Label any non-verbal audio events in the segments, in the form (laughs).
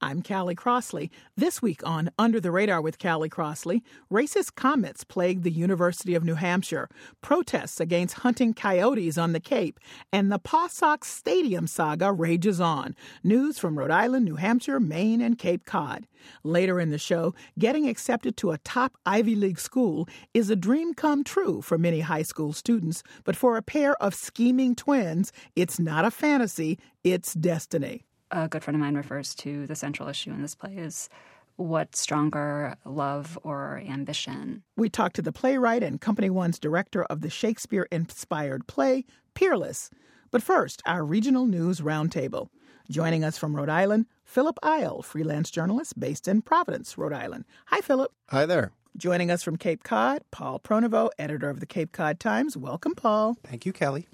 I'm Callie Crossley. This week on Under the Radar with Callie Crossley, racist comments plague the University of New Hampshire, protests against hunting coyotes on the Cape, and the PawSox Stadium saga rages on. News from Rhode Island, New Hampshire, Maine, and Cape Cod. Later in the show, getting accepted to a top Ivy League school is a dream come true for many high school students, but for a pair of scheming twins, it's not a fantasy, it's destiny a good friend of mine refers to the central issue in this play is what stronger love or ambition? We talked to the playwright and Company One's director of the Shakespeare inspired play, Peerless. But first, our regional news roundtable. Joining us from Rhode Island, Philip Eil, freelance journalist based in Providence, Rhode Island. Hi, Philip. Hi there. Joining us from Cape Cod, Paul Pronovost, editor of the Cape Cod Times. Welcome, Paul. Thank you, Callie.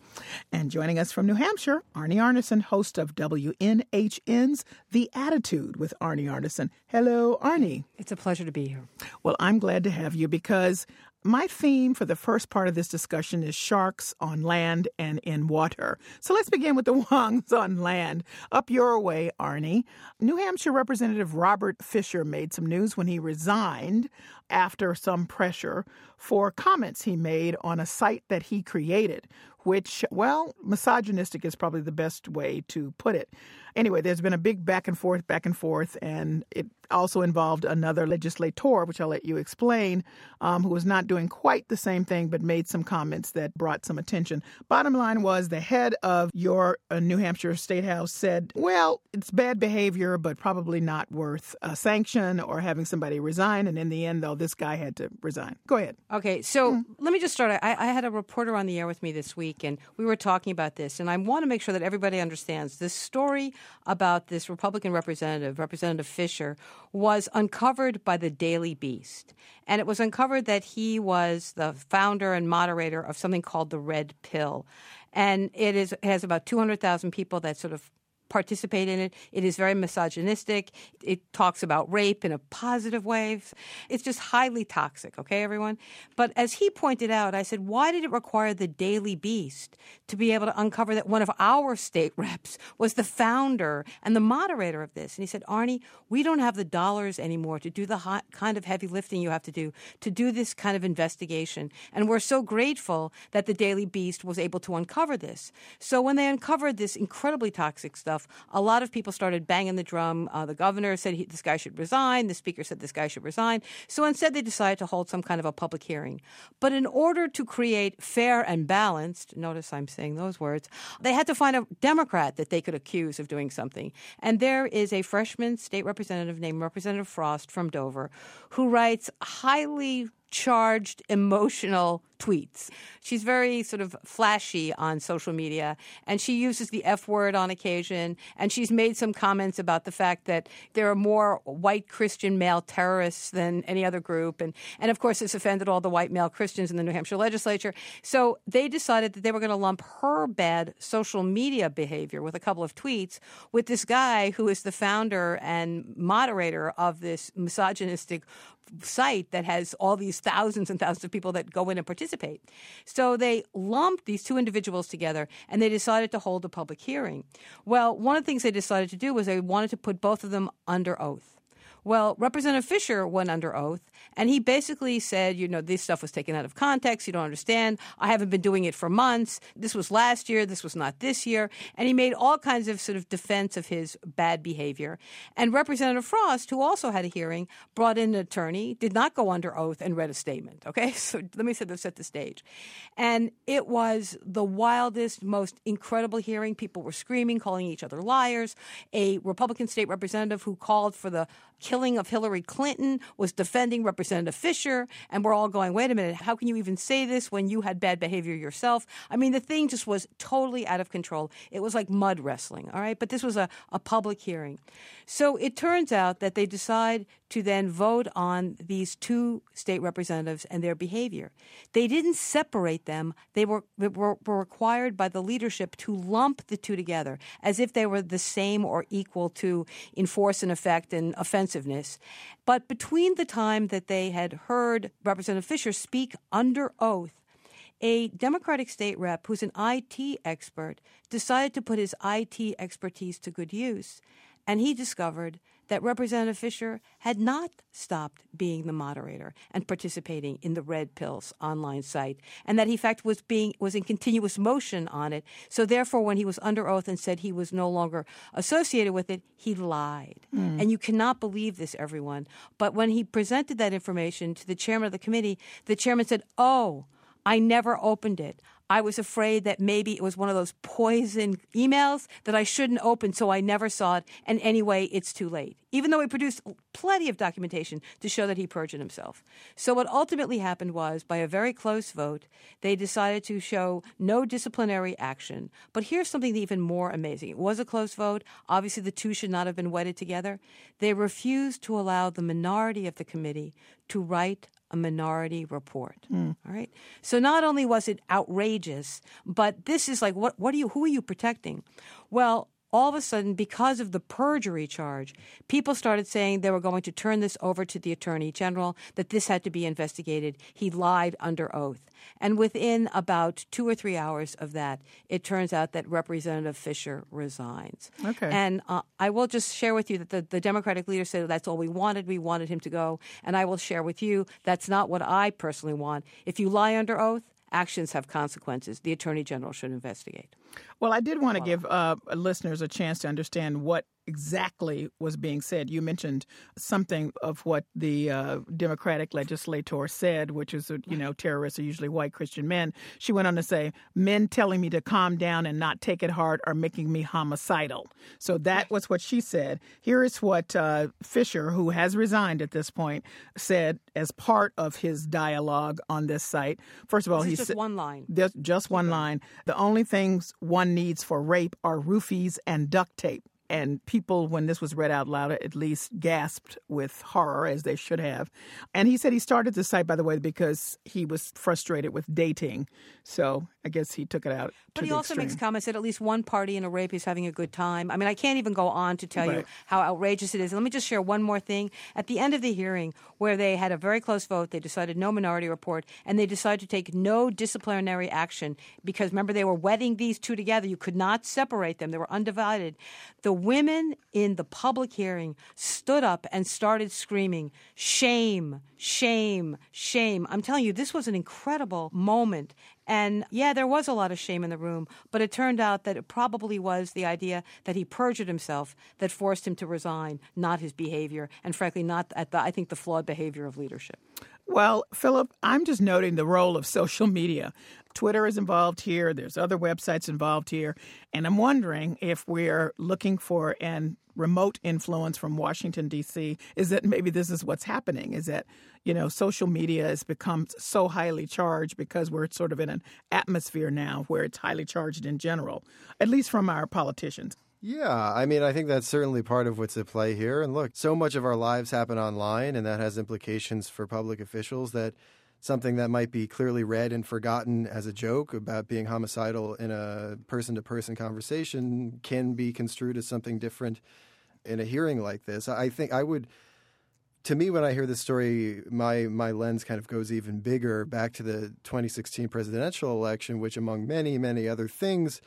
And joining us from New Hampshire, Arnie Arnesen, host of WNHN's The Attitude with Arnie Arnesen. Hello, Arnie. It's a pleasure to be here. Well, I'm glad to have you because my theme for the first part of this discussion is sharks on land and in water. So let's begin with the (laughs) ones on land. Up your way, Arnie. New Hampshire Representative Robert Fisher made some news when he resigned after some pressure for comments he made on a site that he created, which, well, misogynistic is probably the best way to put it. Anyway, there's been a big back and forth, back and forth, and it also involved another legislator, which I'll let you explain, um, who was not doing quite the same thing but made some comments that brought some attention. Bottom line was the head of your uh, New Hampshire State House said, well, it's bad behavior, but probably not worth a sanction or having somebody resign. And in the end, though, this guy had to resign. Go ahead. Okay, so mm. let me just start. I, I had a reporter on the air with me this week, and we were talking about this. And I want to make sure that everybody understands this story about this Republican representative, Representative Fisher, was uncovered by the Daily Beast. And it was uncovered that he was the founder and moderator of something called the Red Pill. And it is it has about 200,000 people that sort of participate in it. It is very misogynistic. It talks about rape in a positive way. It's just highly toxic, okay, everyone? But as he pointed out, I said, why did it require the Daily Beast to be able to uncover that one of our state (laughs) reps was the founder and the moderator of this? And he said, Arnie, we don't have the dollars anymore to do the hot, kind of heavy lifting you have to do to do this kind of investigation. And we're so grateful that the Daily Beast was able to uncover this. So when they uncovered this incredibly toxic stuff, a lot of people started banging the drum. Uh, the governor said he, this guy should resign. The speaker said this guy should resign. So instead, they decided to hold some kind of a public hearing. But in order to create fair and balanced, notice I'm saying those words, they had to find a Democrat that they could accuse of doing something. And there is a freshman state representative named Representative Frost from Dover who writes highly charged, emotional tweets. She's very sort of flashy on social media, and she uses the F word on occasion. And she's made some comments about the fact that there are more white Christian male terrorists than any other group. And, and of course, it's offended all the white male Christians in the New Hampshire legislature. So they decided that they were going to lump her bad social media behavior with a couple of tweets with this guy who is the founder and moderator of this misogynistic site that has all these thousands and thousands of people that go in and participate. So they lumped these two individuals together and they decided to hold a public hearing. Well, one of the things they decided to do was they wanted to put both of them under oath. Well, Representative Fisher went under oath, and he basically said, you know, this stuff was taken out of context. You don't understand. I haven't been doing it for months. This was last year. This was not this year. And he made all kinds of sort of defense of his bad behavior. And Representative Frost, who also had a hearing, brought in an attorney, did not go under oath, and read a statement. Okay, (laughs) so let me set the stage. And it was the wildest, most incredible hearing. People were screaming, calling each other liars. A Republican state representative who called for the killing of Hillary Clinton, was defending Representative Fisher. and we're all going, wait a minute, how can you even say this when you had bad behavior yourself? I mean, the thing just was totally out of control. It was like mud wrestling, all right? But this was a, a public hearing. So it turns out that they decide to then vote on these two state representatives and their behavior. They didn't separate them. They were, were, were required by the leadership to lump the two together as if they were the same or equal to in force and effect and offensiveness. But between the time that they had heard Representative Fisher speak under oath a Democratic state rep who's an IT expert decided to put his IT expertise to good use. And he discovered that Representative Fisher had not stopped being the moderator and participating in the Red Pills online site, and that he, in fact, was being was in continuous motion on it. So therefore, when he was under oath and said he was no longer associated with it, he lied. Mm. And you cannot believe this, everyone. But when he presented that information to the chairman of the committee, the chairman said, "Oh." I never opened it. I was afraid that maybe it was one of those poison emails that I shouldn't open, so I never saw it. And anyway, it's too late. Even though he produced plenty of documentation to show that he perjured himself. So, what ultimately happened was, by a very close vote, they decided to show no disciplinary action. But here's something even more amazing it was a close vote. Obviously, the two should not have been wedded together. They refused to allow the minority of the committee to write a minority report. Mm. All right. So not only was it outrageous, but this is like what what are you who are you protecting? Well, all of a sudden, because of the perjury charge, people started saying they were going to turn this over to the Attorney General, that this had to be investigated. He lied under oath. And within about two or three hours of that, it turns out that Representative Fisher resigns. Okay. And uh, I will just share with you that the, the Democratic leader said that's all we wanted. We wanted him to go. And I will share with you that's not what I personally want. If you lie under oath, actions have consequences. The Attorney General should investigate. Well, I did want to give uh, listeners a chance to understand what exactly was being said. You mentioned something of what the uh, Democratic legislator said, which is, you know, terrorists are usually white Christian men. She went on to say, men telling me to calm down and not take it hard are making me homicidal. So that was what she said. Here is what uh, Fisher, who has resigned at this point, said as part of his dialogue on this site. First of all, he's just said, one line. Just one line. The only things one needs for rape are roofies and duct tape. And people, when this was read out loud, at least gasped with horror, as they should have. And he said he started the site, by the way, because he was frustrated with dating. So I guess he took it out. But he also extreme. makes comments that at least one party in a rape is having a good time. I mean, I can't even go on to tell right. you how outrageous it is. Let me just share one more thing. At the end of the hearing, where they had a very close vote, they decided no minority report, and they decided to take no disciplinary action because remember, they were wedding these two together. You could not separate them, they were undivided. The women in the public hearing stood up and started screaming, Shame, shame, shame. I'm telling you, this was an incredible moment. And yeah, there was a lot of shame in the room, but it turned out that it probably was the idea that he perjured himself that forced him to resign, not his behavior, and frankly, not at the, I think, the flawed behavior of leadership. Well, Philip, I'm just noting the role of social media. Twitter is involved here, there's other websites involved here, and I'm wondering if we're looking for an remote influence from Washington D.C. is that maybe this is what's happening is that you know social media has become so highly charged because we're sort of in an atmosphere now where it's highly charged in general at least from our politicians yeah, I mean, I think that's certainly part of what's at play here. And look, so much of our lives happen online, and that has implications for public officials that something that might be clearly read and forgotten as a joke about being homicidal in a person to person conversation can be construed as something different in a hearing like this. I think I would to me, when I hear this story, my my lens kind of goes even bigger back to the 2016 presidential election, which, among many many other things,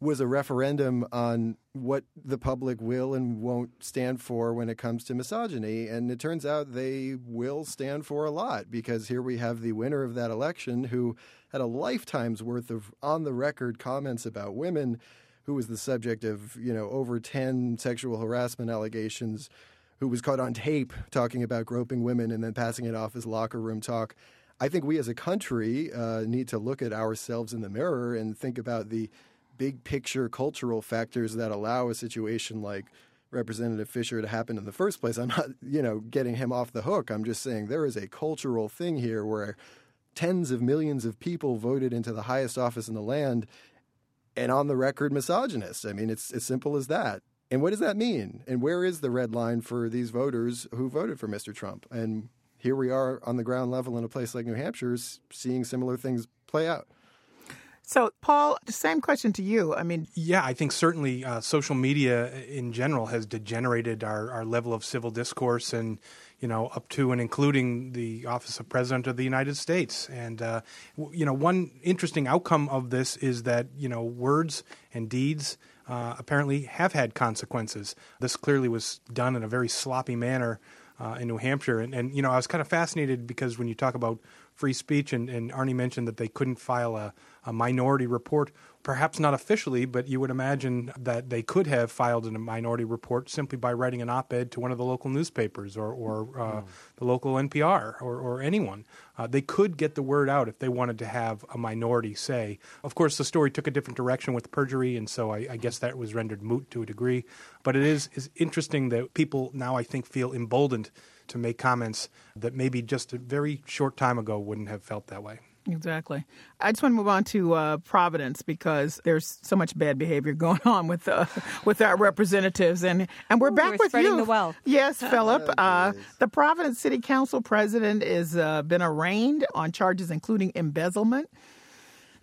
was a referendum on what the public will and won't stand for when it comes to misogyny. And it turns out they will stand for a lot because here we have the winner of that election who had a lifetime's worth of on the record comments about women, who was the subject of, you know, over 10 sexual harassment allegations, who was caught on tape talking about groping women and then passing it off as locker room talk. I think we as a country uh, need to look at ourselves in the mirror and think about the big picture cultural factors that allow a situation like Representative Fisher to happen in the first place. I'm not, you know, getting him off the hook. I'm just saying there is a cultural thing here where tens of millions of people voted into the highest office in the land and on the record misogynist. I mean, it's as simple as that. And what does that mean? And where is the red line for these voters who voted for Mr. Trump? And here we are on the ground level in a place like New Hampshire seeing similar things play out. So, Paul, the same question to you. I mean, yeah, I think certainly uh, social media in general has degenerated our, our level of civil discourse and, you know, up to and including the office of President of the United States. And, uh, you know, one interesting outcome of this is that, you know, words and deeds uh, apparently have had consequences. This clearly was done in a very sloppy manner uh, in New Hampshire. And, and, you know, I was kind of fascinated because when you talk about free speech, and, and Arnie mentioned that they couldn't file a, a minority report perhaps not officially, but you would imagine that they could have filed a minority report simply by writing an op-ed to one of the local newspapers or, or uh, mm. the local NPR or, or anyone. Uh, they could get the word out if they wanted to have a minority say. Of course, the story took a different direction with perjury, and so I, I guess that was rendered moot to a degree. But it is, is interesting that people now, I think, feel emboldened to make comments that maybe just a very short time ago wouldn't have felt that way. Exactly. I just want to move on to uh, Providence because there's so much bad behavior (laughs) going on with uh, with our representatives, and and we're Ooh, back we're with spreading you. the wealth. Yes, (laughs) Philip. Uh, the Providence City Council president has uh, been arraigned on charges including embezzlement.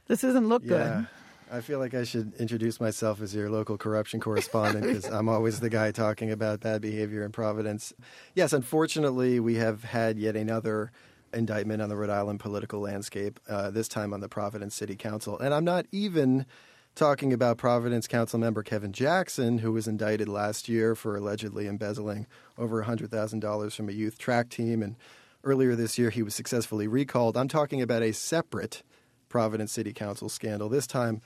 This doesn't look yeah. good. I feel like I should introduce myself as your local corruption correspondent because I'm always the guy talking about bad behavior in Providence. Yes, unfortunately, we have had yet another indictment on the Rhode Island political landscape, uh, this time on the Providence City Council. And I'm not even talking about Providence Council member Kevin Jackson, who was indicted last year for allegedly embezzling over $100,000 from a youth track team. And earlier this year, he was successfully recalled. I'm talking about a separate Providence City Council scandal, this time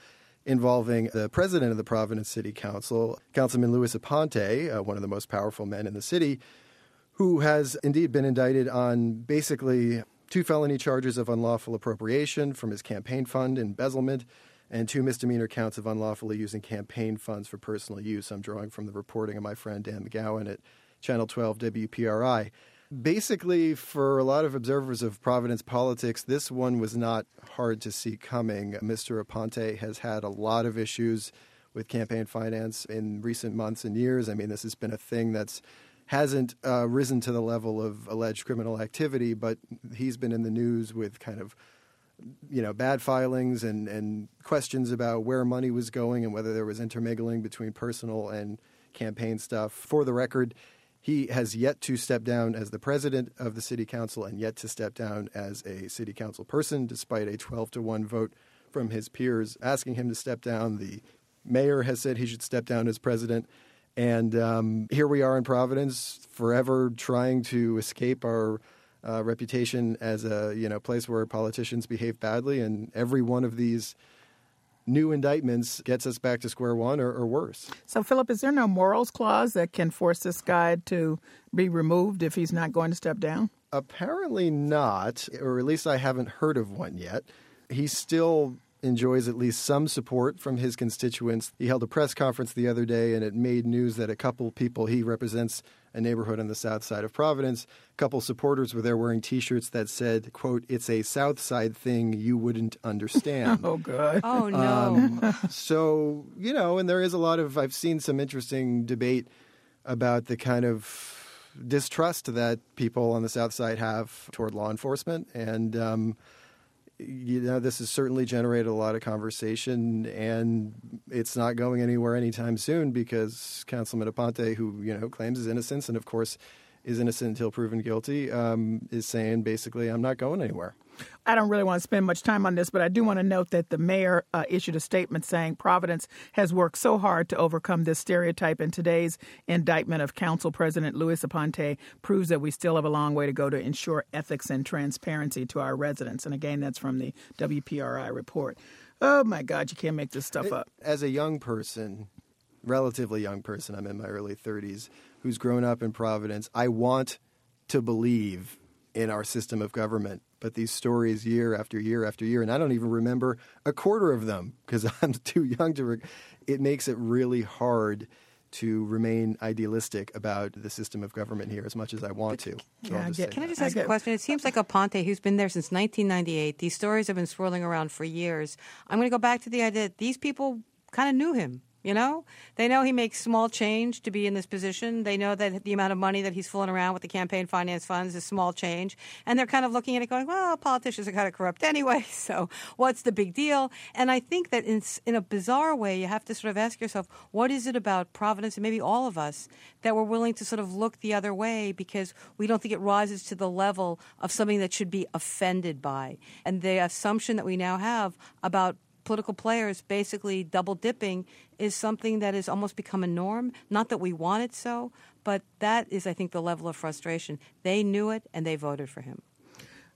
involving the president of the Providence City Council, Councilman Luis Aponte, uh, one of the most powerful men in the city who has indeed been indicted on basically two felony charges of unlawful appropriation from his campaign fund, embezzlement, and two misdemeanor counts of unlawfully using campaign funds for personal use. I'm drawing from the reporting of my friend Dan McGowan at Channel 12 WPRI. Basically, for a lot of observers of Providence politics, this one was not hard to see coming. Mr. Aponte has had a lot of issues with campaign finance in recent months and years. I mean, this has been a thing that's hasn't uh, risen to the level of alleged criminal activity, but he's been in the news with kind of you know bad filings and and questions about where money was going and whether there was intermingling between personal and campaign stuff. For the record, he has yet to step down as the president of the city council and yet to step down as a city council person, despite a 12 to 1 vote from his peers asking him to step down. The mayor has said he should step down as president. And um, here we are in Providence, forever trying to escape our uh, reputation as a you know place where politicians behave badly, and every one of these new indictments gets us back to square one or, or, worse. So, Philip, is there no morals clause that can force this guy to be removed if he's not going to step down? Apparently not, or at least I haven't heard of one yet. He still enjoys at least some support from his constituents. He held a press conference the other day and it made news that a couple people, he represents a neighborhood on the south side of Providence, a couple supporters were there wearing t-shirts that said, quote, it's a south side thing you wouldn't understand. (laughs) oh, God. Oh, no. Um, so, you know, and there is a lot of, I've seen some interesting debate about the kind of distrust that people on the south side have toward law enforcement. And, um, you know, this has certainly generated a lot of conversation, and it's not going anywhere anytime soon because Councilman Aponte, who you know claims his innocence, and of course is innocent until proven guilty, um, is saying basically, I'm not going anywhere. I don't really want to spend much time on this, but I do want to note that the mayor uh, issued a statement saying Providence has worked so hard to overcome this stereotype, and today's indictment of Council President Luis Aponte proves that we still have a long way to go to ensure ethics and transparency to our residents. And again, that's from the WPRI report. Oh my God, you can't make this stuff up. As a young person, relatively young person, I'm in my early 30s, who's grown up in Providence, I want to believe in our system of government but these stories year after year after year, and I don't even remember a quarter of them because (laughs) I'm too young to. Re- it makes it really hard to remain idealistic about the system of government here as much as I want to. So Yeah, I Can I just ask a question? It seems like Aponte, who's been there since 1998, these stories have been swirling around for years. I'm going to go back to the idea that these people kind of knew him. You know, they know he makes small change to be in this position. They know that the amount of money that he's fooling around with the campaign finance funds is small change, and they're kind of looking at it, going, "Well, politicians are kind of corrupt anyway, (laughs) so what's the big deal?" And I think that in in a bizarre way, you have to sort of ask yourself, what is it about Providence and maybe all of us that we're willing to sort of look the other way because we don't think it rises to the level of something that should be offended by, and the assumption that we now have about political players basically double dipping is something that has almost become a norm. Not that we want it so, but that is, I think, the level of frustration. They knew it and they voted for him.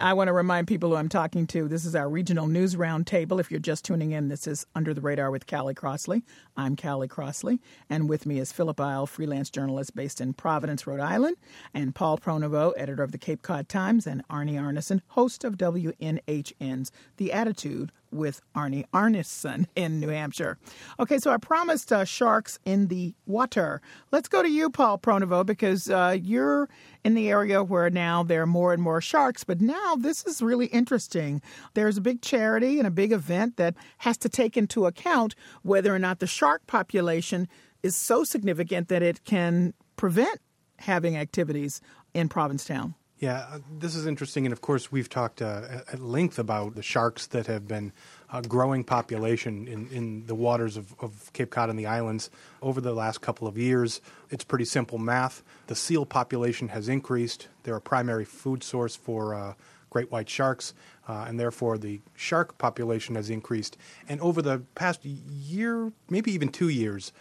I want to remind people who I'm talking to this is our regional news roundtable. If you're just tuning in, this is Under the Radar with Callie Crossley. I'm Callie Crossley, and with me is Philip Eil, freelance journalist based in Providence, Rhode Island, and Paul Pronovost, editor of the Cape Cod Times, and Arnie Arnesen, host of WNHN's The Attitude with Arnie Arnesen in New Hampshire. Okay, so I promised uh, sharks in the water. Let's go to you, Paul Pronovost, because uh, you're in the area where now there are more and more sharks. But now this is really interesting. There's a big charity and a big event that has to take into account whether or not the shark population is so significant that it can prevent having activities in Provincetown. Yeah, uh, this is interesting, and of course, we've talked uh, at- length about the sharks that have been a growing population in, in the waters of, of Cape Cod and the islands over the last couple of years. It's pretty simple math. The seal population has increased. They're a primary food source for uh, great white sharks, uh, and therefore the shark population has increased. And over the past year, maybe even two years,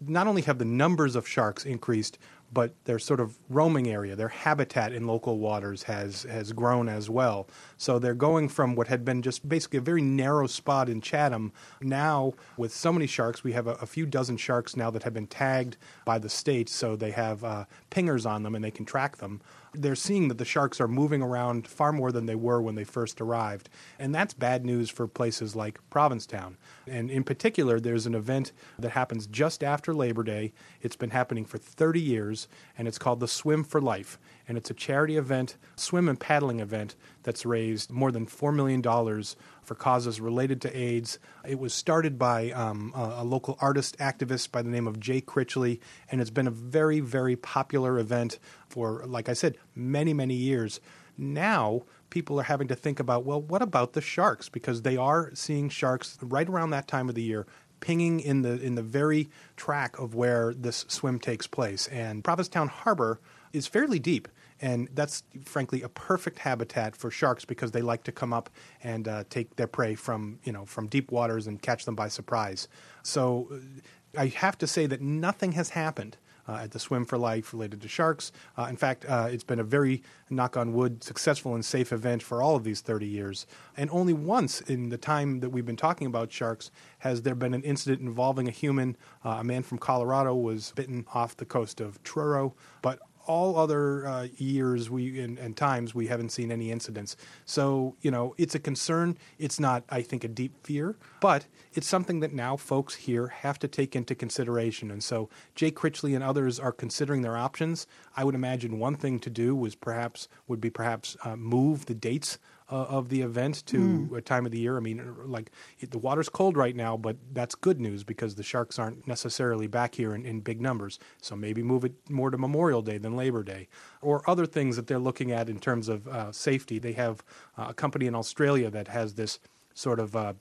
not only have the numbers of sharks increased, but their sort of roaming area, their habitat in local waters has has grown as well. So they're going from what had been just basically a very narrow spot in Chatham. Now, with so many sharks, we have a, a few dozen sharks now that have been tagged by the state, so they have uh, pingers on them and they can track them. They're seeing that the sharks are moving around far more than they were when they first arrived, and that's bad news for places like Provincetown. And in particular, there's an event that happens just after Labor Day. It's been happening for 30 years, and it's called the Swim for Life. And it's a charity event, swim and paddling event, that's raised more than $4 million for causes related to AIDS. It was started by um, a, a local artist activist by the name of Jay Critchley, and it's been a very, very popular event for, like I said, many, many years. Now, people are having to think about, well, what about the sharks? Because they are seeing sharks right around that time of the year pinging in the in the very track of where this swim takes place. And Provincetown Harbor is fairly deep, and that's frankly a perfect habitat for sharks because they like to come up and uh, take their prey from you know from deep waters and catch them by surprise. So uh, I have to say that nothing has happened at the Swim for Life related to sharks. Uh, in fact, uh, it's been a very, knock on wood, successful and safe event for all of these 30 years. And only once in the time that we've been talking about sharks has there been an incident involving a human. Uh, a man from Colorado was bitten off the coast of Truro, but all other uh, years we and, and times we haven't seen any incidents. So you know it's a concern. It's not, I think, a deep fear, but it's something that now folks here have to take into consideration. And so Jay Critchley and others are considering their options. I would imagine one thing to do was perhaps would be perhaps uh, move the dates uh, of the event to a time of the year. I mean, like it, the water's cold right now, but that's good news because the sharks aren't necessarily back here in, in big numbers. So maybe move it more to Memorial Day than Labor Day, or other things that they're looking at in terms of uh, safety. They have uh, a company in Australia that has this sort of uh,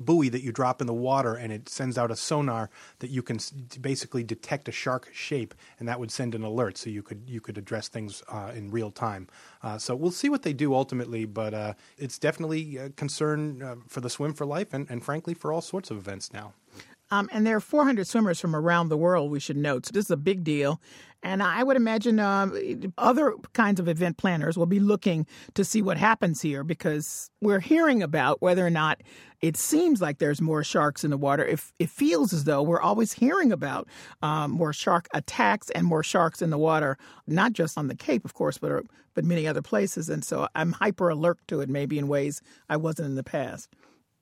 buoy that you drop in the water and it sends out a sonar that you can basically detect a shark shape and that would send an alert so you could you could address things uh, in real time. Uh, so we'll see what they do ultimately but uh, it's definitely a concern uh, for the swim for life and, and frankly for all sorts of events now Um, and there are 400 swimmers from around the world, we should note. So this is a big deal. And I would imagine um, other kinds of event planners will be looking to see what happens here because we're hearing about whether or not it seems like there's more sharks in the water. If it feels as though we're always hearing about um, more shark attacks and more sharks in the water, not just on the Cape, of course, but but many other places. And so I'm hyper alert to it, maybe in ways I wasn't in the past.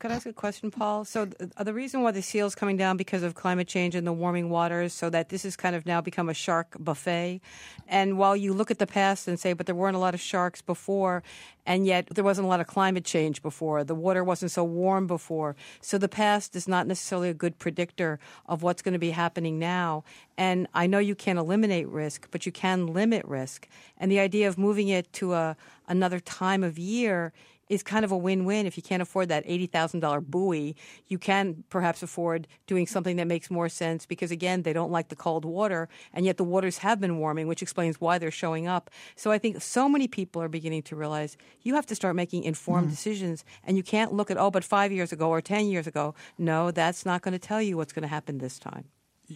Could I ask a question, Paul? So, th- the reason why the seal's coming down because of climate change and the warming waters, so that this has kind of now become a shark buffet. And while you look at the past and say, but there weren't a lot of sharks before, and yet there wasn't a lot of climate change before, the water wasn't so warm before. So, the past is not necessarily a good predictor of what's going to be happening now. And I know you can't eliminate risk, but you can limit risk. And the idea of moving it to a another time of year is kind of a win-win. If you can't afford that eighty thousand dollar buoy, you can perhaps afford doing something that makes more sense because again, they don't like the cold water, and yet the waters have been warming, which explains why they're showing up. So I think so many people are beginning to realize you have to start making informed mm-hmm. decisions, and you can't look at oh, but five years ago or ten years ago. No, that's not going to tell you what's going to happen this time.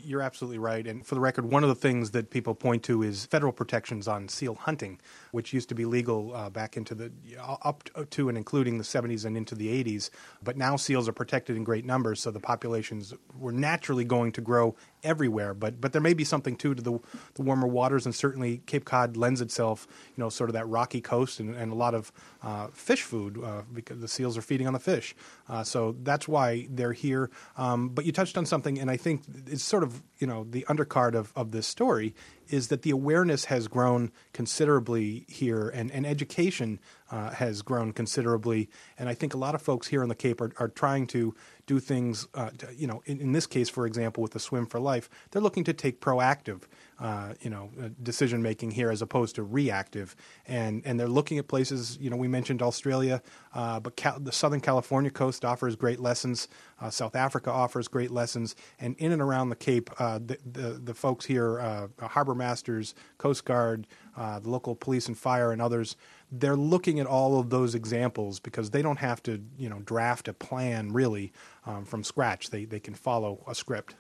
You're absolutely right. And for the record, one of the things that people point to is federal protections on seal hunting, which used to be legal uh, back into the up to and including the 70s and into the 80s. But now seals are protected in great numbers, so the populations were naturally going to grow everywhere. But but there may be something too to the the warmer waters, and certainly Cape Cod lends itself, you know, sort of that rocky coast and, and a lot of uh, fish food uh, because the seals are feeding on the fish. Uh, so that's why they're here. Um, but you touched on something, and I think it's sort of you know the undercard of, of this story is that the awareness has grown considerably here, and, and education uh, has grown considerably. And I think a lot of folks here on the Cape are, are trying to do things, uh, to, you know, in, in, this case, for example, with the Swim for Life, they're looking to take proactive, uh, you know, uh, decision making here as opposed to reactive. And and they're looking at places, you know, we mentioned Australia, uh, but Cal- the Southern California coast offers great lessons. Uh, South Africa offers great lessons, and in and around the Cape, uh, the, the, the folks here, harbor masters, Coast Guard, the local police and fire, and others they're looking at all of those examples because they don't have to, you know, draft a plan really um, from scratch. They they can follow a script.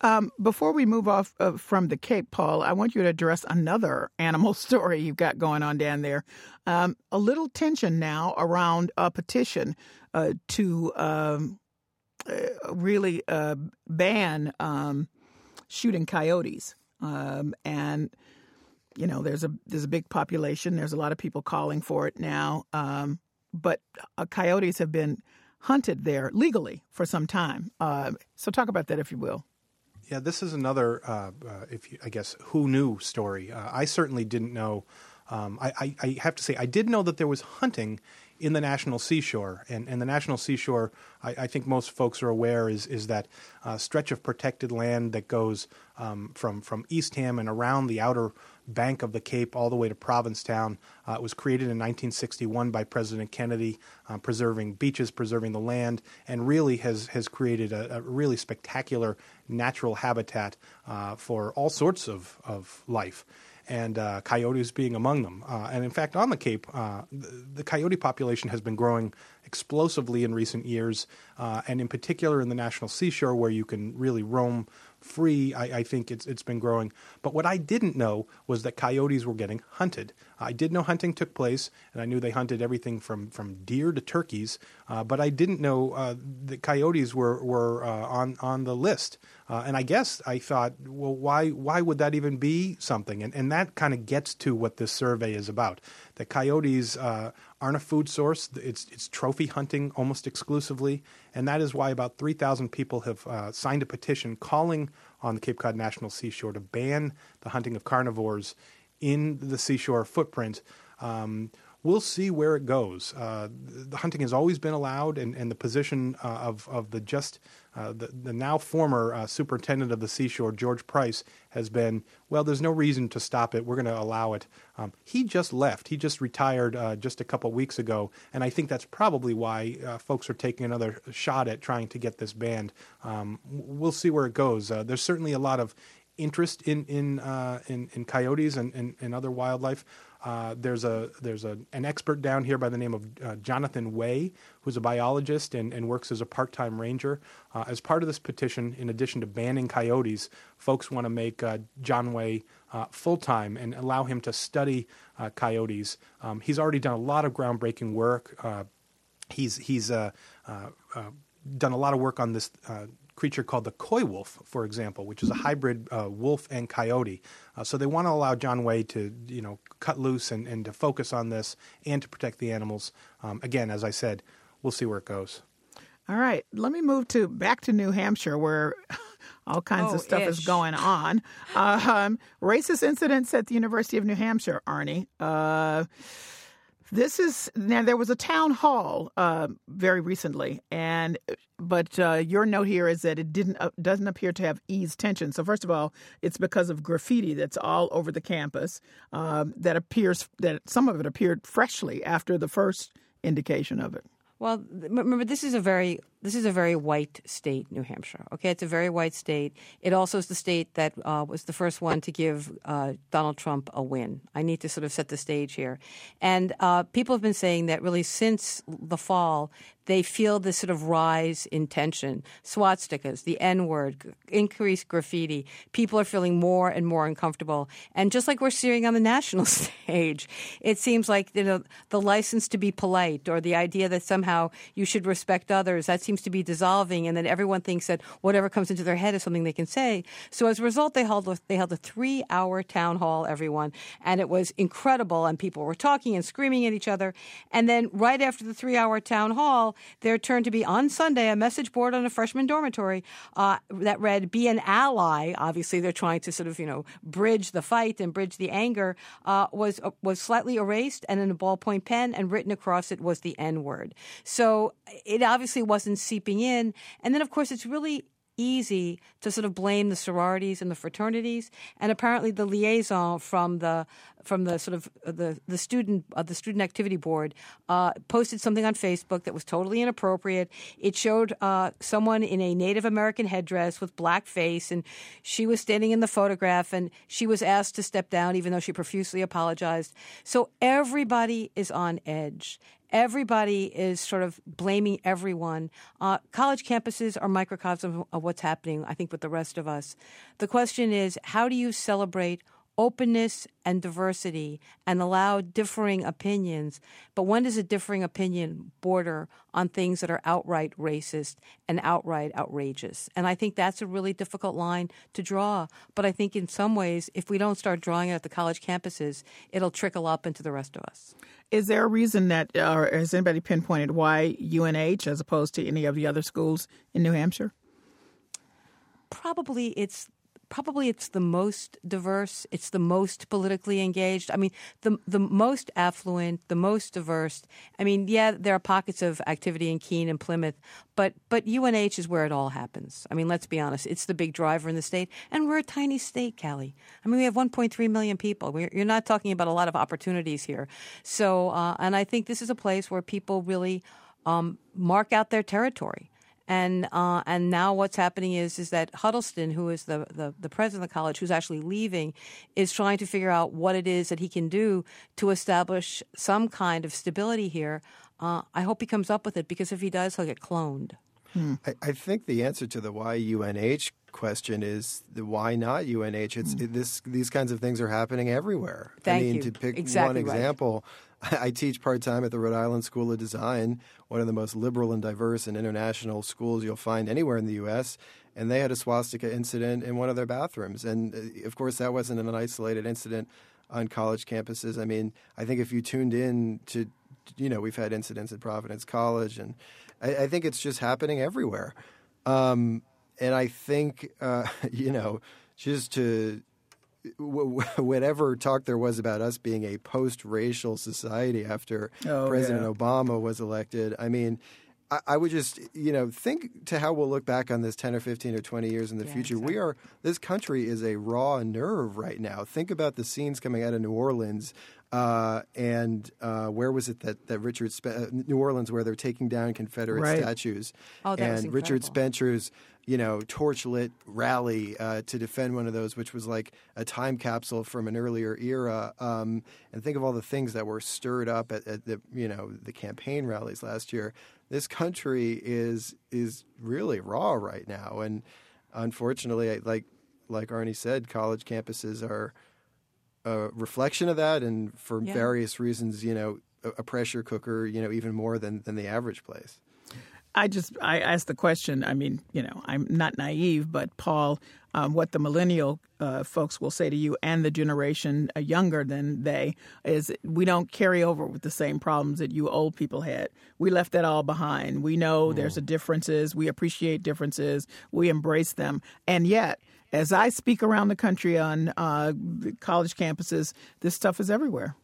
Um, before we move off uh, from the Cape, Paul, I want you to address another (laughs) animal story you've got going on down there. Um, a little tension now around a petition uh, to um, uh, really uh, ban um, shooting coyotes, um, and you know, there's a there's a big population. There's a lot of people calling for it now. Um, but uh, coyotes have been hunted there legally for some time. Uh, so talk about that, if you will. Yeah, this is another, uh, uh if you, I guess, who knew story. Uh, I certainly didn't know. Um, I, I, I, have to say, I did know that there was hunting in the national seashore. And, and the national seashore, I, I, think most folks are aware, is, is that uh, stretch of protected land that goes um, from, from Eastham and around the outer bank of the Cape all the way to Provincetown. Uh, it was created in 1961 by President Kennedy, uh, preserving beaches, preserving the land, and really has, has created a, a really spectacular natural habitat uh, for all sorts of, of life and uh, coyotes being among them. Uh, and in fact, on the Cape, uh, the, the, coyote population has been growing explosively in recent years, uh, and in particular in the National Seashore, where you can really roam free, I, I, think it's it's been growing. But what I didn't know was that coyotes were getting hunted. I did know hunting took place, and I knew they hunted everything from, from deer to turkeys. Uh, but I didn't know uh, that coyotes were were uh, on on the list. Uh, and I guess I thought, well, why why would that even be something? And and that kind of gets to what this survey is about. The coyotes uh, aren't a food source. It's it's trophy hunting almost exclusively, and that is why about three thousand people have uh, signed a petition calling on the Cape Cod National Seashore to ban the hunting of carnivores in the seashore footprint. Um, we'll see where it goes. Uh, the hunting has always been allowed, and, and the position uh, of, of the just uh, the, the, now former uh, superintendent of the seashore, George Price, has been well. There's no reason to stop it. We're going to allow it. Um, he just left. He just retired uh, just a couple weeks ago, and I think that's probably why uh, folks are taking another shot at trying to get this banned. Um, we'll see where it goes. there's certainly a lot of interest in in uh, in, in, coyotes and, and, and other wildlife. Uh, there's a there's a, an expert down here by the name of uh, Jonathan Way, who's a biologist and, and works as a part-time ranger. Uh, as part of this petition, in addition to banning coyotes, folks want to make uh, John Way uh, full-time and allow him to study coyotes. Um, he's already done a lot of groundbreaking work. he's he's done a lot of work on this creature called the coy wolf, for example, which is a hybrid uh, wolf and coyote. Uh, so they want to allow John Way to, you know, cut loose and, and to focus on this and to protect the animals. Um, again, as I said, we'll see where it goes. All right, let me move to back to New Hampshire, where (laughs) all kinds Oh, of stuff is going on. (laughs) Um, racist incidents at the University of New Hampshire, Arnie. This is now there was a town hall uh, very recently, and but uh, your note here is that it didn't uh, doesn't appear to have eased tension. So first of all, it's because of graffiti that's all over the campus um, that appears that some of it appeared freshly after the first indication of it. Well, remember this is a very this is a very white state, New Hampshire. Okay, it's a very white state. It also is the state that uh, was the first one to give uh, Donald Trump a win. I need to sort of set the stage here, and uh, people have been saying that really since the fall, they feel this sort of rise in tension. Swastikas, the N word, increased graffiti. People are feeling more and more uncomfortable, and just like we're seeing on the national (laughs) stage, it seems like you know the license to be polite or the idea that somehow you should respect others that seems to be dissolving, and then everyone thinks that whatever comes into their head is something they can say. So as a result, they held a, they held a three hour town hall, everyone, and it was incredible. And people were talking and screaming at each other. And then right after the three hour town hall, there turned to be on Sunday a message board on a freshman dormitory uh, that read "Be an ally." Obviously, they're trying to sort of you know bridge the fight and bridge the anger. Uh, was uh, was slightly erased and in a ballpoint pen, and written across it was the N word. So it obviously wasn't seeping in. And then, of course, it's really easy to sort of blame the sororities and the fraternities, and apparently the liaison from the from the sort of uh, the the student uh, the student activity board uh, posted something on Facebook that was totally inappropriate. It showed uh, someone in a Native American headdress with black face, and she was standing in the photograph, and she was asked to step down, even though she profusely apologized. So everybody is on edge. Everybody is sort of blaming everyone. Uh, college campuses are microcosm of what's happening, I think, with the rest of us. The question is how do you celebrate openness and diversity and allow differing opinions? But when does a differing opinion border on things that are outright racist and outright outrageous? And I think that's a really difficult line to draw. But I think in some ways, if we don't start drawing it at the college campuses, it'll trickle up into the rest of us. Is there a reason that, or has anybody pinpointed why UNH as opposed to any of the other schools in New Hampshire? probably it's probably it's the most diverse it's the most politically engaged. I mean the the most affluent the most diverse. I mean yeah there are pockets of activity in keene and plymouth but but unh is where it all happens. I mean let's be honest it's the big driver in the state and we're a tiny state callie. I mean we have 1.3 million people. We're, you're not talking about a lot of opportunities here. So uh, and i think this is a place where people really um, mark out their territory and uh, and now what's happening is is that Huddleston, who is the, the the president of the college, who's actually leaving, is trying to figure out what it is that he can do to establish some kind of stability here. Uh, I hope he comes up with it because if he does, he'll get cloned. I, I think the answer to the why UNH question is the why not UNH. It's it, this these kinds of things are happening everywhere. Thank I mean, you. to pick Exactly one right. (laughs) I teach part time at the Rhode Island School of Design, one of the most liberal and diverse and international schools you'll find anywhere in the U.S. And they had a swastika incident in one of their bathrooms, and uh, of course that wasn't an isolated incident on college campuses. I mean, I think if you tuned in to, you know, we've had incidents at Providence College, and I, I think it's just happening everywhere. Um, and I think, uh, (laughs) you know, just to (laughs) whatever talk there was about us being a post-racial society after Oh, President yeah. Obama was elected, I mean, I, I would just, you know, think to how we'll look back on this 10 or 15 or 20 years in the Yeah, future. We are, this country is a raw nerve right now. Think about the scenes coming out of New Orleans. Uh, and uh, where was it that, that Richard, Spe- uh, New Orleans, where they're taking down Confederate Right. statues? Oh, that and was Richard. Spencer's, you know, torchlit rally uh, to defend one of those, which was like a time capsule from an earlier era. Um, and think of all the things that were stirred up at, at the, you know, the campaign rallies last year. This country is is really raw right now, and unfortunately, like like Arnie said, college campuses are a reflection of that, and for Yeah. various reasons, you know, a, a pressure cooker, you know, even more than than the average place. I just I asked the question. I mean, you know, I'm not naive, but Paul, um, what the millennial uh, folks will say to you and the generation uh, younger than they is we don't carry over with the same problems that you old people had. We left that all behind. We know mm. there's a differences. We appreciate differences. We embrace them, and yet as I speak around the country on uh, college campuses, this stuff is everywhere.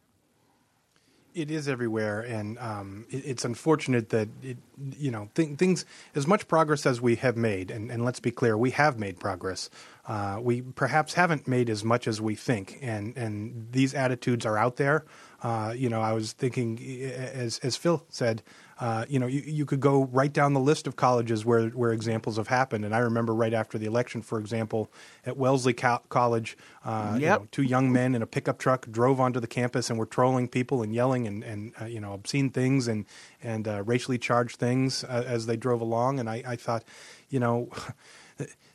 It is everywhere, and um, it, it's unfortunate that it, you know th- things as much progress as we have made, and, and let's be clear, we have made progress. Uh, we perhaps haven't made as much as we think, and and these attitudes are out there. Uh, you know, I was thinking, as as Phil said, uh, you know, you, you could go right down the list of colleges where, where examples have happened. And I remember right after the election, for example, at Wellesley Co- College, uh, yep. you know, two young men in a pickup truck drove onto the campus and were trolling people and yelling and, and uh, you know, obscene things and, and uh, racially charged things uh, as they drove along. And I, I thought, you know, (laughs)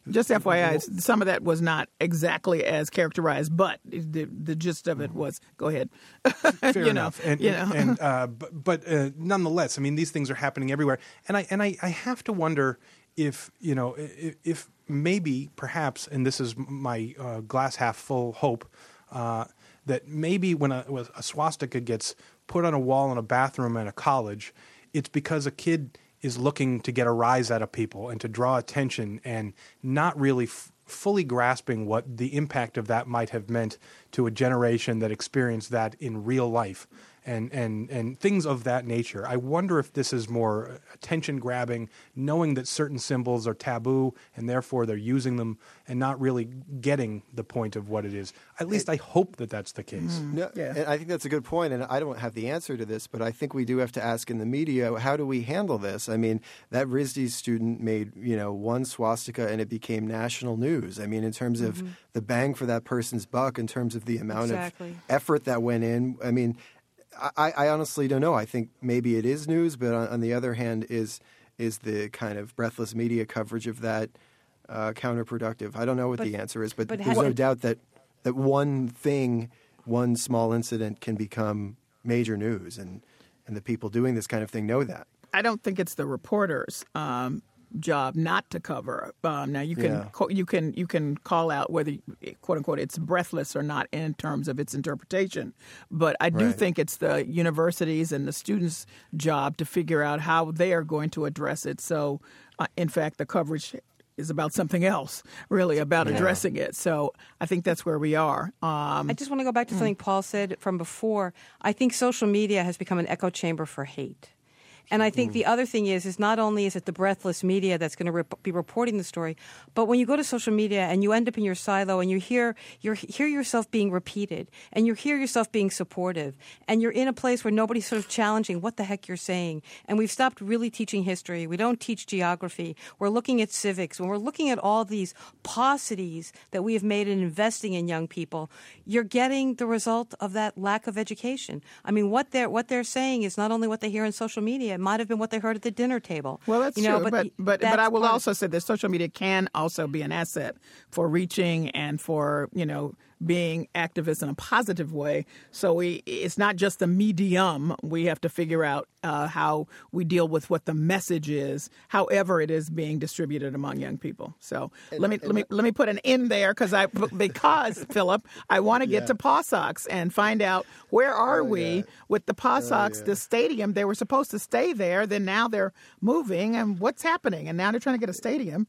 Just FYI, some of that was not exactly as characterized, but the, the gist of it was go ahead. (laughs) Fair enough. Know, and, you know. and uh, but, but uh, nonetheless, I mean, these things are happening everywhere, and I and I, I have to wonder if you know if, if maybe perhaps, and this is my uh, glass half full hope. Uh, that maybe when a, a swastika gets put on a wall in a bathroom in a college, it's because a kid is looking to get a rise out of people and to draw attention and not really f- fully grasping what the impact of that might have meant to a generation that experienced that in real life and, and, and things of that nature. I wonder if this is more attention grabbing, knowing that certain symbols are taboo and therefore they're using them and not really getting the point of what it is. At least it, I hope that that's the case. Mm, no, yeah. And I think that's a good point, and I don't have the answer to this, but I think we do have to ask in the media how do we handle this? I mean, that RISD student made you know one swastika and it became national news. I mean, in terms of mm-hmm. the bang for that person's buck, in terms of the amount exactly. of effort that went in. I mean I, I, honestly don't know. I think maybe it is news, but on, on, the other hand, is is the kind of breathless media coverage of that uh, counterproductive? I don't know what but, the answer is, but, but there's no doubt that that one thing, one small incident, can become major news, and and the people doing this kind of thing know that. I don't think it's the reporters. Um, job not to cover. Um, now you can yeah. you can you can call out whether quote unquote it's breathless or not in terms of its interpretation, but I do right. think it's the universities and the students' job to figure out how they are going to address it. So, uh, in fact, the coverage is about something else, really about yeah. addressing it. So I think that's where we are. Um, I just want to go back to something mm. Paul said from before. I think social media has become an echo chamber for hate. And I think mm. the other thing is, is not only is it the breathless media that's going to rep- be reporting the story, but when you go to social media and you end up in your silo and you hear you hear yourself being repeated and you hear yourself being supportive and you're in a place where nobody's sort of challenging what the heck you're saying. And we've stopped really teaching history. We don't teach geography. We're looking at civics. When we're looking at all these paucities that we have made in investing in young people, you're getting the result of that lack of education. I mean, what they're what they're saying is not only what they hear in social media it might have been what they heard at the dinner table. Well, that's you know, true. But but, but, but I will also say that social media can also be an asset for reaching and for you know being activists in a positive way. So we, it's not just the medium. We have to figure out uh, how we deal with what the message is, however it is being distributed among young people. So and, let me let me let me put an end there because I because (laughs) Philip, I want to get yeah. to PawSox and find out where are oh, we yeah. with the PawSox, oh, yeah. the stadium. They were supposed to stay there, then now they're moving, and what's happening? And now they're trying to get a stadium.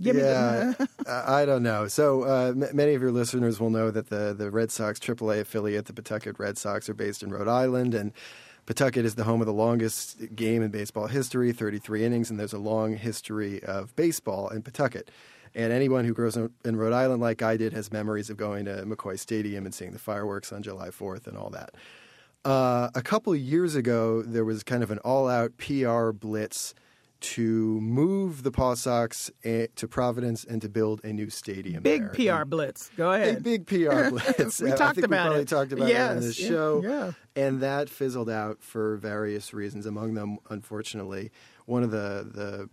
Give yeah, (laughs) I don't know. So uh, m- many of your listeners will know that the the Red Sox AAA affiliate, the Pawtucket Red Sox, are based in Rhode Island, and Pawtucket is the home of the longest game in baseball history, 33 innings, and there's a long history of baseball in Pawtucket. And anyone who grows up in Rhode Island, like I did, has memories of going to McCoy Stadium and seeing the fireworks on July 4th and all that. Uh, a couple years ago, there was kind of an all-out PR blitz to move the PawSox eh, to Providence and to build a new stadium. Big there. PR and blitz. Go ahead. A big PR (laughs) blitz. we talked about we it. talked about yes. it on the show. Yeah. And that fizzled out for various reasons. Among them, unfortunately, one of the the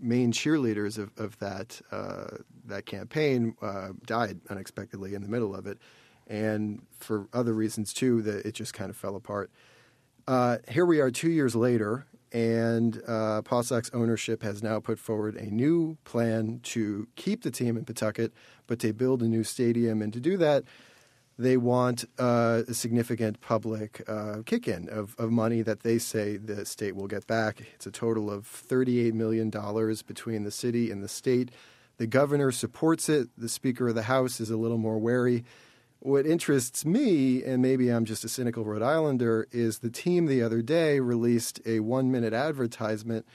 main cheerleaders of, of that uh, that campaign uh, died unexpectedly in the middle of it, and for other reasons too, that it just kind of fell apart. Uh, here we are two years later, and uh, PawSox ownership has now put forward a new plan to keep the team in Pawtucket, but to build a new stadium. And to do that, they want uh, a significant public uh, kick in of, of money that they say the state will get back. It's a total of $38 million between the city and the state. The governor supports it. The Speaker of the House is a little more wary. What interests me, and maybe I'm just a cynical Rhode Islander, is the team the other day released a one minute advertisement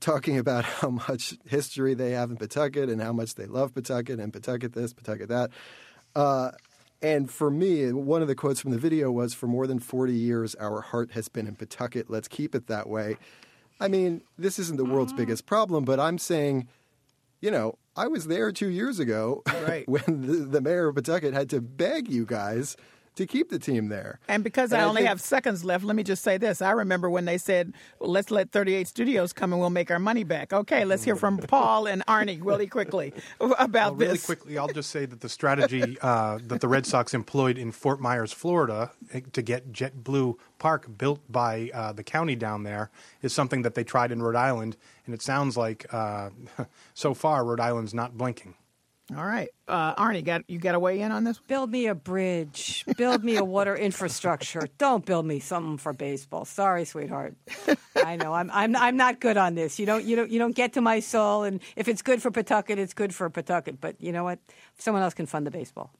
talking about (laughs) how much history they have in Pawtucket and how much they love Pawtucket and Pawtucket this, Pawtucket that. Uh, and for me, one of the quotes from the video was For more than 40 years, our heart has been in Pawtucket. Let's keep it that way. I mean, this isn't the world's biggest problem, but I'm saying, you know, I was there two years ago right. (laughs) when the, the mayor of Pawtucket had to beg you guys to keep the team there. And because And I I only think- have seconds left, let me just say this. I remember when they said, well, let's let 38 Studios come and we'll make our money back. Okay, let's hear from (laughs) Paul and Arnie really quickly (laughs) about Well, really this. quickly, I'll just say that the strategy (laughs) uh, that the Red Sox employed in Fort Myers, Florida, eh, to get JetBlue Park built by uh, the county down there is something that they tried in Rhode Island, and it sounds like uh, so far Rhode Island's not blinking. All right. Uh, Arnie, got you got to weigh in on this? Build me a bridge. Build me a water infrastructure. (laughs) Don't build me something for baseball. Sorry, sweetheart. I know I'm I'm I'm not good on this. You don't you don't you don't get to my soul. And if it's good for Pawtucket, it's good for Pawtucket. But you know what? Someone else can fund the baseball.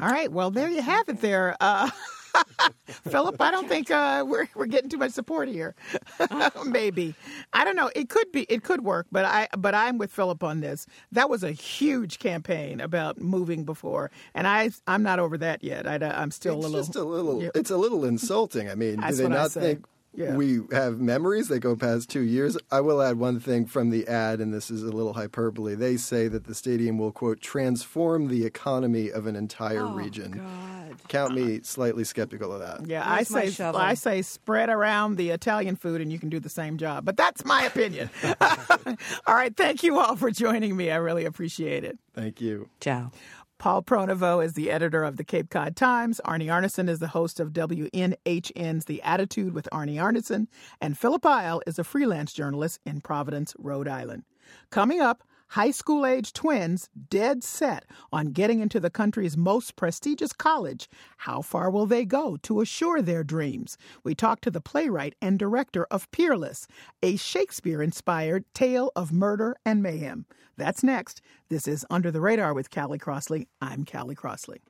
All right. Well, there you have it there. Uh, (laughs) (laughs) Philip, I don't think uh, we're we're getting too much support here. (laughs) Maybe I don't know. It could be. It could work. But I but I'm with Philip on this. That was a huge campaign about moving before, and I I'm not over that yet. I, am still it's a little. just a little. Yeah. It's a little insulting. I mean, That's do they not think Yeah. we have memories that go past two years? I will add one thing from the ad, and this is a little hyperbole. They say that the stadium will quote transform the economy of an entire oh, region. God. Count me slightly skeptical of that. Yeah, Where's I say? I say spread around the Italian food and you can do the same job. But that's my opinion. (laughs) (laughs) all right, thank you all for joining me. I really appreciate it. Thank you. Ciao. Paul Pronovost is the editor of the Cape Cod Times. Arnie Arnesen is the host of WNHN's The Attitude with Arnie Arnesen. And Philip Eil is a freelance journalist in Providence, Rhode Island. Coming up, high school age twins dead set on getting into the country's most prestigious college. How far will they go to assure their dreams? We talk to the playwright and director of Peerless, a Shakespeare inspired tale of murder and mayhem. That's next. This is Under the Radar with Callie Crossley. I'm Callie Crossley.